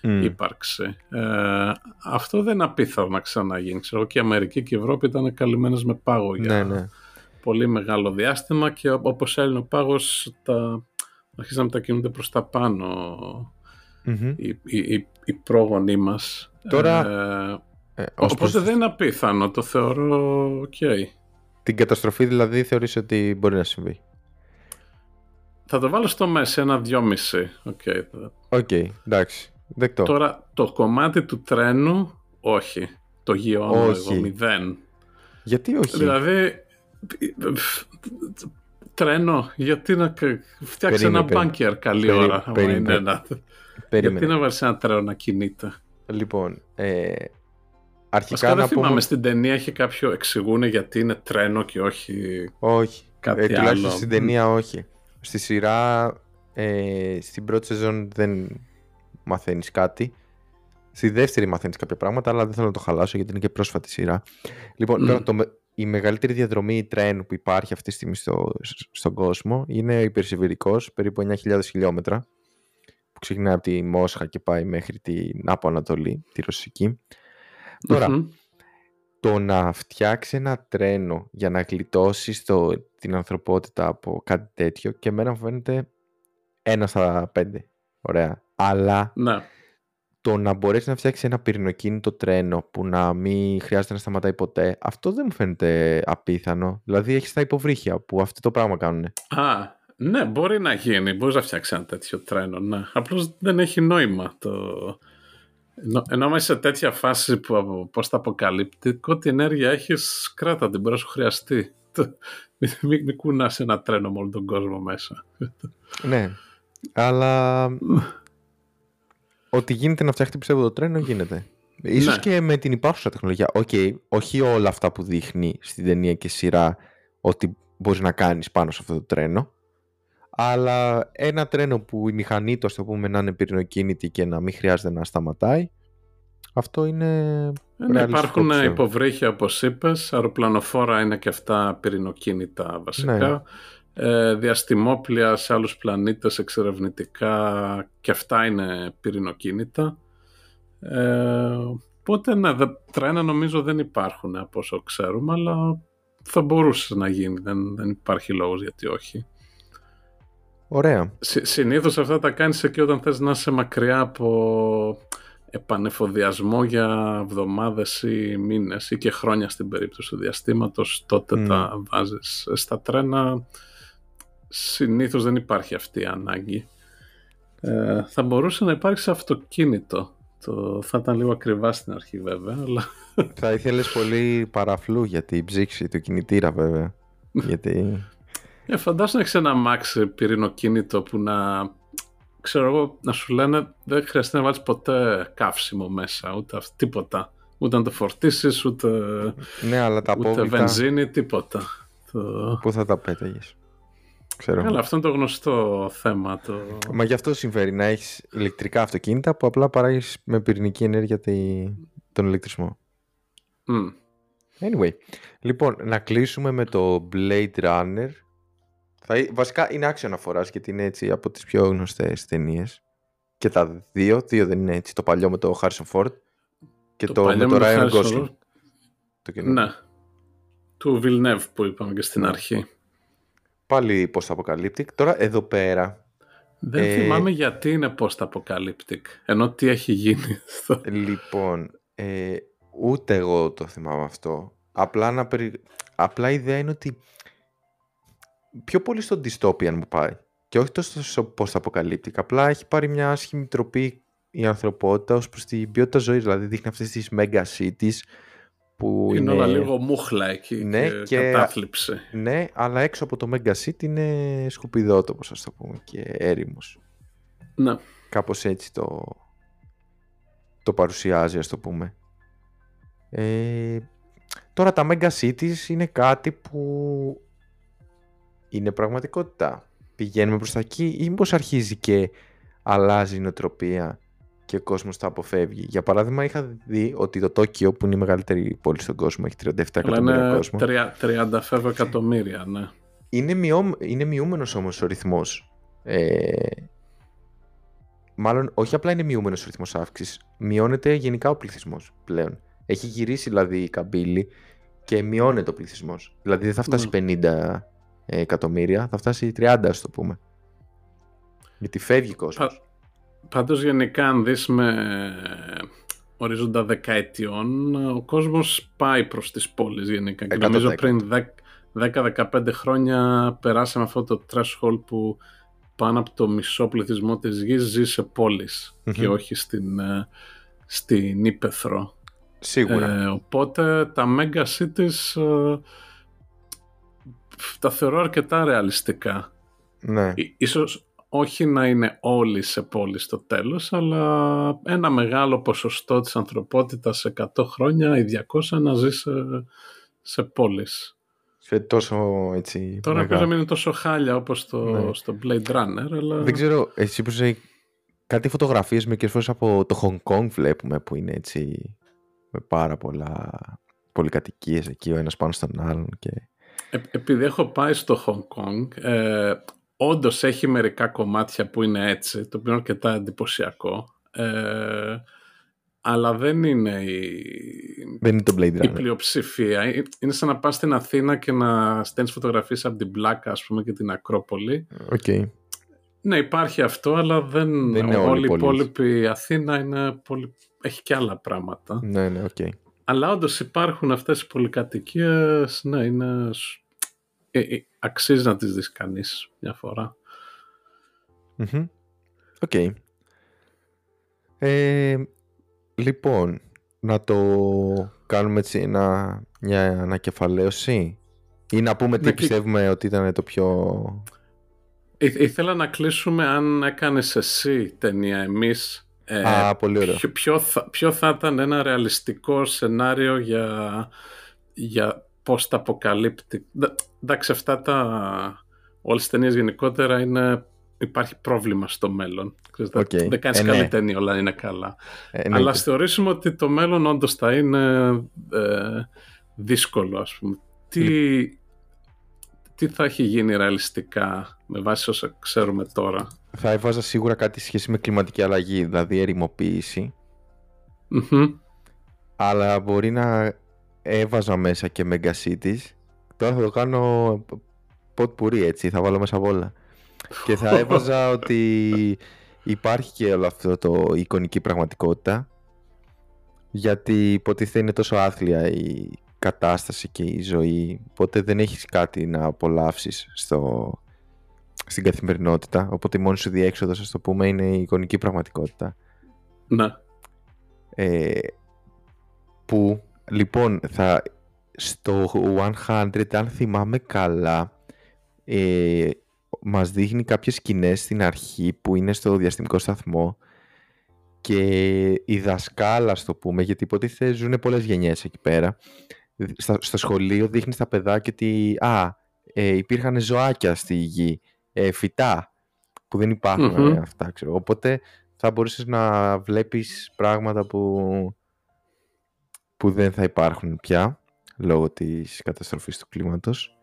mm. ύπαρξη. Ε, αυτό δεν είναι απίθανο να ξαναγίνει. Ξέρω και η Αμερική και η Ευρώπη ήταν καλυμμένες με πάγο για ναι, ναι. πολύ μεγάλο διάστημα και όπως έλυνε ο πάγος τα... αρχίσαν να μετακινούνται προς τα πάνω mm-hmm. οι, οι, οι, πρόγονοί μας. Τώρα... Ε, ε, οπότε δεν είναι απίθανο, το θεωρώ ok. Την καταστροφή δηλαδή θεωρείς ότι μπορεί να συμβεί; Θα το βάλω στη μέση, ένα δυόμιση. OK, okay. okay, εντάξει. Δεκτό. Τώρα το κομμάτι του τρένου, όχι. Το δίνω εγώ, μηδέν. Γιατί όχι; Δηλαδή, τρένο, γιατί να φτιάξει ένα μπάνκερ καλή περί, ώρα. Περί, είναι ένα... Γιατί να βάλει ένα τρένο να κινείται. Λοιπόν, ε, αρχικά Μας να πούμε... θυμάμαι, στην ταινία έχει κάποιο εξηγούν γιατί είναι τρένο και όχι Όχι, κάτι ε, τουλάχιστον στην ταινία όχι. Στη σειρά, ε, στην πρώτη σεζόν δεν μαθαίνεις κάτι. Στη δεύτερη μαθαίνεις κάποια πράγματα, αλλά δεν θέλω να το χαλάσω γιατί είναι και πρόσφατη σειρά. Λοιπόν, mm. το, η μεγαλύτερη διαδρομή τρένου που υπάρχει αυτή τη στιγμή στο, στον κόσμο είναι ο υπερσιβηρικός, περίπου 9.000 χιλιόμετρα, που ξεκινάει από τη Μόσχα και πάει μέχρι την Άπο Ανατολή, τη Ρωσική. Τώρα, το να φτιάξει ένα τρένο για να γλιτώσει την ανθρωπότητα από κάτι τέτοιο και εμένα μου φαίνεται ένα στα πέντε. Ωραία αλλά ναι. Το να μπορέσεις να φτιάξεις ένα πυρηνοκίνητο τρένο που να μην χρειάζεται να σταματάει ποτέ, αυτό δεν μου φαίνεται απίθανο. Δηλαδή έχεις τα υποβρύχια που αυτό το πράγμα κάνουν. Α, ναι, μπορεί να γίνει. Μπορείς να φτιάξεις ένα τέτοιο τρένο. Ναι. Απλώς δεν έχει νόημα το. Ενώ μέσα σε τέτοια φάση που πώ τα αποκαλύπτει, ό,τι ενέργεια έχεις, κράτα την μπορεί να σου χρειαστεί. Μην, μην, μην κουνάς ένα τρένο με όλο τον κόσμο μέσα. Ναι, αλλά Ότι γίνεται να φτιαχτεί πιστεύω το τρένο γίνεται. Ίσως ναι. και με την υπάρχουσα τεχνολογία. OK, okay, όχι όλα αυτά που δείχνει στην ταινία και σειρά ότι μπορείς να κάνεις πάνω σε αυτό το τρένο. Αλλά ένα τρένο που η μηχανή του, το πούμε, να είναι πυρηνοκίνητη και να μην χρειάζεται να σταματάει, αυτό είναι. Ε, ναι, υπάρχουν ξέρω. υποβρύχια, όπως είπες. Αεροπλανοφόρα είναι και αυτά πυρηνοκίνητα βασικά. Ναι ε, διαστημόπλια σε άλλους πλανήτες εξερευνητικά και αυτά είναι πυρηνοκίνητα. Ε, οπότε ναι, τρένα νομίζω δεν υπάρχουν από όσο ξέρουμε, αλλά θα μπορούσε να γίνει, δεν, δεν υπάρχει λόγος γιατί όχι. Ωραία. Συ, συνήθως αυτά τα κάνεις εκεί όταν θες να είσαι μακριά από επανεφοδιασμό για εβδομάδες ή μήνες ή και χρόνια στην περίπτωση του διαστήματος, τότε τα βάζεις στα τρένα συνήθως δεν υπάρχει αυτή η ανάγκη. Ε, θα μπορούσε να υπάρξει αυτοκίνητο. Το, θα ήταν λίγο ακριβά στην αρχή βέβαια. Αλλά... Θα ήθελες πολύ παραφλού για την ψήξη του κινητήρα βέβαια. Γιατί... Ε, φαντάσου να έχεις ένα μάξι πυρηνοκίνητο που να ξέρω εγώ να σου λένε δεν χρειάζεται να βάλεις ποτέ καύσιμο μέσα ούτε τίποτα. Ούτε να το φορτίσεις ούτε, ναι, αλλά τα ούτε βενζίνη τίποτα. Πού θα τα πέταγες; Ξέρω. Αλλά αυτό είναι το γνωστό θέμα. Το... Μα γι' αυτό συμφέρει να έχεις ηλεκτρικά αυτοκίνητα που απλά παράγεις με πυρηνική ενέργεια τον ηλεκτρισμό. Mm. Anyway, λοιπόν, να κλείσουμε με το Blade Runner. Θα, βασικά είναι άξιο αναφορά γιατί είναι έτσι από τις πιο γνωστές ταινίες. Και τα δύο, δύο δεν είναι έτσι. Το παλιό με το Harrison Ford και το, το με το Ryan Gosling. Το ναι. Του Villeneuve που είπαμε και στην αρχή. Πάλι post-apocalyptic. Τώρα εδώ πέρα Δεν Ε, θυμάμαι γιατί είναι post-apocalyptic, ενώ τι έχει γίνει. στο- Λοιπόν, ε, ούτε εγώ το θυμάμαι αυτό. Απλά, να περι... Απλά η ιδέα είναι ότι πιο πολύ στο dystopian μου πάει. Και όχι τόσο στο post-apocalyptic. Απλά έχει πάρει μια άσχημη τροπή η ανθρωπότητα ως προς την ποιότητα ζωής. Δηλαδή δείχνει αυτές τις mega cities που είναι είναι... όλα λίγο μούχλα εκεί Ναι, και, και- κατάθλιψη. Ναι, αλλά έξω από το mega city είναι σκουπιδότοπος, ας το πούμε, και έρημος. Ναι. Κάπως έτσι το, το παρουσιάζει, ας το πούμε. Ε, τώρα τα mega cities είναι κάτι που είναι πραγματικότητα. Πηγαίνουμε προς τα εκεί ή μήπως αρχίζει και αλλάζει η νοοτροπία; Και ο κόσμος τα αποφεύγει. Για παράδειγμα είχα δει ότι το Τόκιο που είναι η μεγαλύτερη πόλη στον κόσμο έχει 37 Αλλά εκατομμύρια είναι κόσμο. 30 φεύγω εκατομμύρια, ναι. Είναι, μειώ, είναι μειούμενος όμως ο ρυθμός. Ε, μάλλον όχι απλά είναι μειούμενος ο ρυθμός αύξησης, μειώνεται γενικά ο πληθυσμός πλέον. Έχει γυρίσει δηλαδή η καμπύλη και μειώνεται ο πληθυσμός. Δηλαδή δεν θα φτάσει 50 εκατομμύρια, θα φτάσει 30 ας το πούμε. Γιατί φεύγει κόσμος. Πα- Πάντως γενικά αν δεις με ορίζοντα δεκαετιών, ο κόσμος πάει προς τις πόλεις γενικά. Και 100%. νομίζω πριν 10-15 χρόνια περάσαμε αυτό το threshold που πάνω από το μισό πληθυσμό της γης ζει σε πόλεις Μμμ. και όχι στην, ε, στην Ήπεθρο. Σίγουρα. Ε, οπότε τα mega cities ε, τα θεωρώ αρκετά ρεαλιστικά. ναι. Ί- Ίσως όχι να είναι όλοι σε πόλη στο τέλος, αλλά ένα μεγάλο ποσοστό της ανθρωπότητας σε 100 χρόνια ή 200 να ζει σε, σε πόλεις. Σε τόσο έτσι Τώρα μεγάλο. πέρα μην είναι τόσο χάλια όπως το, Ναι. στο Blade Runner, αλλά... Δεν ξέρω, εσύ που είσαι κάτι φωτογραφίες μερικές φορές από το Hong Kong βλέπουμε που είναι έτσι με πάρα πολλά πολυκατοικίες εκεί ο ένας πάνω στον άλλον και Ε, επειδή έχω πάει στο Hong Kong, ε, όντως έχει μερικά κομμάτια που είναι έτσι, το οποίο είναι αρκετά εντυπωσιακό. Ε, αλλά δεν είναι η, δεν είναι το Blade η Runner. πλειοψηφία. Ε, Είναι σαν να πας στην Αθήνα και να στέλνεις φωτογραφίες από την Πλάκα, ας πούμε, και την Ακρόπολη. Οκ. Ναι, υπάρχει αυτό, αλλά δεν, Δεν είναι όλη όλη η η πόλη. υπόλοιπη Αθήνα είναι πολύ... έχει και άλλα πράγματα. Ναι, ναι, οκ. Αλλά όντως υπάρχουν αυτές οι πολυκατοικίες, ναι, είναι... σ- ε, ε, αξίζει να τις δεις κανείς μια φορά. Μμμ. Οκ. Ε, λοιπόν, να το κάνουμε έτσι ένα, μια ανακεφαλαίωση ή να πούμε τι Ναι, και- πιστεύουμε ότι ήταν το πιο... Ή- ήθελα να κλείσουμε αν έκανες εσύ ταινία εμείς. ε, Α, πολύ ωραίο. ποιο, ποιο, θα, ποιο θα ήταν ένα ρεαλιστικό σενάριο για, για post-apocalyptic. Ντα- Εντάξει, αυτά τα... Όλες τις ταινίες γενικότερα είναι... Υπάρχει πρόβλημα στο μέλλον. Ξέρεις, δεν- Οκ. Δεν κάνεις Ε, καλή ναι. ταινία, όλα είναι καλά. Ε, Αλλά εννοείται. ας θεωρήσουμε ότι το μέλλον όντως θα είναι ε, δύσκολο, ας πούμε. Τι, τι θα έχει γίνει ρεαλιστικά με βάση όσα ξέρουμε τώρα; Θα έβαζα σίγουρα κάτι σχέση με κλιματική αλλαγή, δηλαδή ερημοποίηση, Μμμ. αλλά μπορεί να έβαζα μέσα και mega cities. Τώρα θα το κάνω pot pourri έτσι, θα βάλω μέσα απ' όλα. Και θα έβαζα ότι υπάρχει και όλο αυτό το η εικονική πραγματικότητα γιατί υποτίθεται είναι τόσο άθλια η κατάσταση και η ζωή οπότε δεν έχεις κάτι να απολαύσεις στο, στην καθημερινότητα οπότε η μόνη σου διέξοδος ας το πούμε είναι η εικονική πραγματικότητα Ναι. ε, που λοιπόν θα στο 100 αν θυμάμαι καλά ε, μας δείχνει κάποιες σκηνές στην αρχή που είναι στο διαστημικό σταθμό και η δασκάλα, ας το πούμε, γιατί υποτίθεται ζουν πολλές γενιές εκεί πέρα. Στα, στο σχολείο δείχνει στα παιδάκια ότι α, ε, υπήρχαν ζωάκια στη γη, ε, φυτά, που δεν υπάρχουν Μμμ. ε, αυτά, ξέρω. Οπότε θα μπορούσες να βλέπεις πράγματα που, που δεν θα υπάρχουν πια λόγω της καταστροφής του κλίματος. Ε,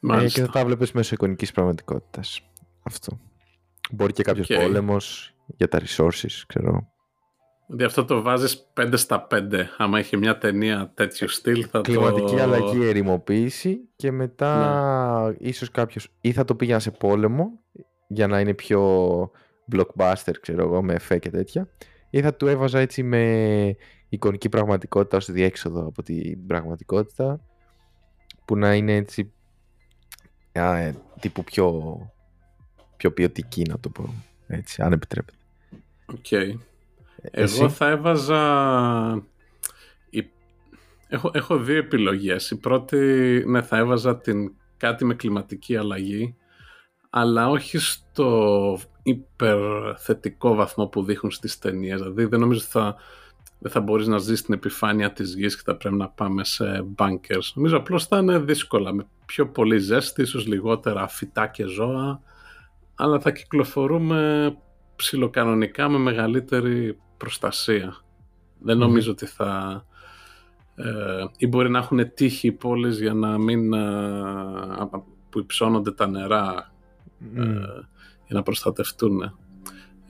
και Μάλιστα. θα τα βλέπεις μέσω εικονικής πραγματικότητας. Αυτό. Μπορεί και κάποιος Οκ. πόλεμος για τα resources, ξέρω. Δηλαδή αυτό το βάζεις 5 στα 5. Άμα έχει μια ταινία τέτοιου στυλ θα Κλιματική το... αλλαγή, ερημοποίηση και μετά ίσως κάποιος ή θα το πήγαινε σε πόλεμο για να είναι πιο blockbuster, ξέρω εγώ, με εφέ και τέτοια. Ή θα του έβαζα έτσι με εικονική πραγματικότητα ως διέξοδο από την πραγματικότητα που να είναι έτσι α, ε, τύπου πιο, πιο ποιοτική να το πω έτσι, αν επιτρέπεται. OK. Okay. Εγώ θα έβαζα... Έχω, έχω δύο επιλογές. Η πρώτη, ναι, θα έβαζα την κάτι με κλιματική αλλαγή, αλλά όχι στο υπερθετικό βαθμό που δείχνουν στις ταινίες. Δηλαδή δεν νομίζω ότι θα, δεν θα μπορείς να ζεις στην επιφάνεια της γης και θα πρέπει να πάμε σε bunkers. Νομίζω απλώς θα είναι δύσκολα, με πιο πολύ ζέστη, ίσως λιγότερα φυτά και ζώα, αλλά θα κυκλοφορούμε ψιλοκανονικά με μεγαλύτερη προστασία. Δεν νομίζω ότι θα... Ε, ή μπορεί να έχουν τύχει οι πόλεις για να μην... Ε, που υψώνονται τα νερά ε, για να προστατευτούν.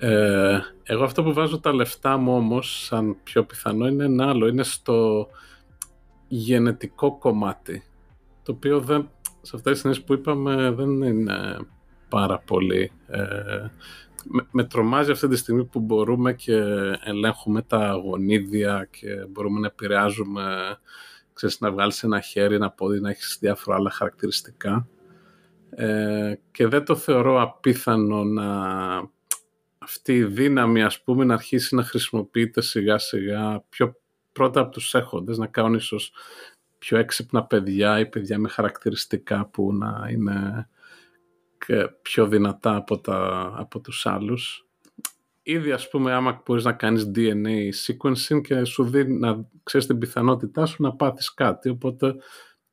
Ε, εγώ αυτό που βάζω τα λεφτά μου όμως σαν πιο πιθανό είναι ένα άλλο. Είναι στο γενετικό κομμάτι. Το οποίο δεν, σε αυτές τις που είπαμε δεν είναι πάρα πολύ. Ε, με, τρομάζει αυτή τη στιγμή που μπορούμε και ελέγχουμε τα γονίδια και μπορούμε να επηρεάζουμε, ξέρεις, να βγάλεις ένα χέρι, ένα πόδι, να έχεις διάφορα άλλα χαρακτηριστικά. Ε, και δεν το θεωρώ απίθανο να αυτή η δύναμη, ας πούμε, να αρχίσει να χρησιμοποιείται σιγά σιγά πιο πρώτα από τους έχοντες, να κάνουν ίσως πιο έξυπνα παιδιά ή παιδιά με χαρακτηριστικά που να είναι πιο δυνατά από, τα, από τους άλλους. Ήδη ας πούμε άμα μπορείς να κάνεις DNA sequencing και σου δίνει να ξέρεις την πιθανότητά σου να πάθεις κάτι, οπότε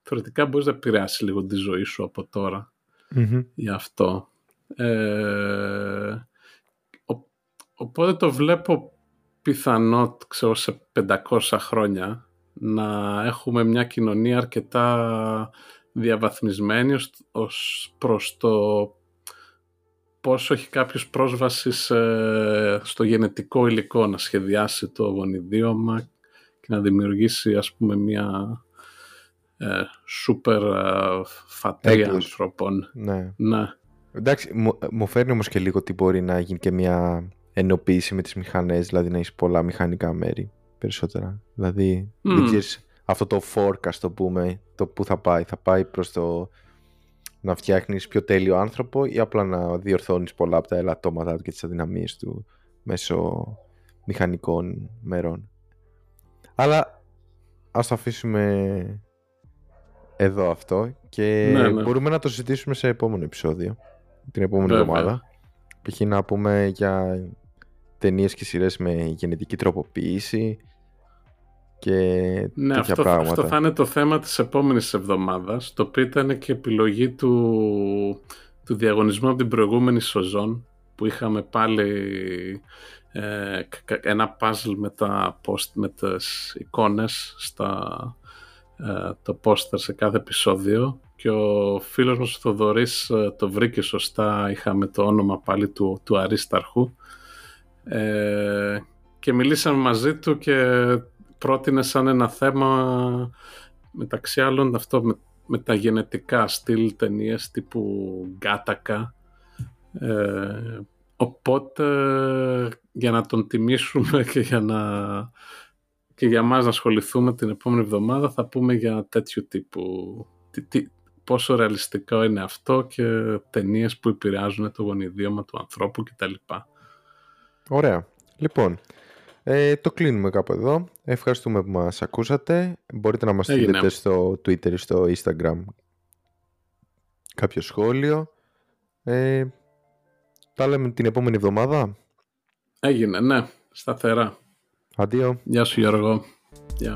θεωρητικά μπορείς να επηρεάσει λίγο τη ζωή σου από τώρα γι' αυτό. Ε, οπότε το βλέπω πιθανό ξέρω, σε 500 χρόνια να έχουμε μια κοινωνία αρκετά διαβαθμισμένη ως προς το πόσο έχει κάποιος πρόσβαση στο γενετικό υλικό να σχεδιάσει το γονιδίωμα και να δημιουργήσει ας πούμε μια ε, σούπερ ε, φατρία ανθρώπων. Ναι. ναι. Εντάξει, μου, μου φέρνει όμως και λίγο ότι μπορεί να γίνει και μια ενοποίηση με τις μηχανές, δηλαδή να έχεις πολλά μηχανικά μέρη περισσότερα. Δηλαδή, mm. δεν ξέρεις αυτό το fork, το πούμε, το που θα πάει. Θα πάει προς το να φτιάχνεις πιο τέλειο άνθρωπο ή απλά να διορθώνεις πολλά από τα ελαττώματα του και τις αδυναμίες του μέσω μηχανικών μερών. Αλλά ας το αφήσουμε εδώ αυτό και ναι, ναι. μπορούμε να το συζητήσουμε σε επόμενο επεισόδιο την επόμενη εβδομάδα. Π.χ. να πούμε για ταινίες και σειρές με γενετική τροποποίηση και ναι, τέτοια αυτό, πράγματα. Αυτό θα είναι το θέμα της επόμενης εβδομάδας, το οποίο ήταν και επιλογή του, του διαγωνισμού από την προηγούμενη σοζόν, που είχαμε πάλι ε, ένα puzzle με, τα post, με τις εικόνες στα, ε, το πόστερ σε κάθε επεισόδιο και ο φίλος μας ο Θοδωρής ε, το βρήκε σωστά, είχαμε το όνομα πάλι του, του Αρίσταρχου ε, και μιλήσαμε μαζί του και πρότεινε σαν ένα θέμα μεταξύ άλλων αυτό με, με τα γενετικά στυλ ταινίες τύπου Γκάτακα. Ε, οπότε για να τον τιμήσουμε και για να και για μας να ασχοληθούμε την επόμενη εβδομάδα θα πούμε για τέτοιου τύπου τι, τι, πόσο ρεαλιστικό είναι αυτό και ταινίες που επηρεάζουν το γονιδίωμα του ανθρώπου κτλ. Ωραία. Λοιπόν, ε, το κλείνουμε κάπου εδώ. Ευχαριστούμε που μας ακούσατε. Μπορείτε να μας στείλετε στο Twitter ή στο Instagram κάποιο σχόλιο. Ε, τα λέμε την επόμενη εβδομάδα. Έγινε, ναι. Σταθερά. Αντίο. Γεια σου Γιώργο. Γεια.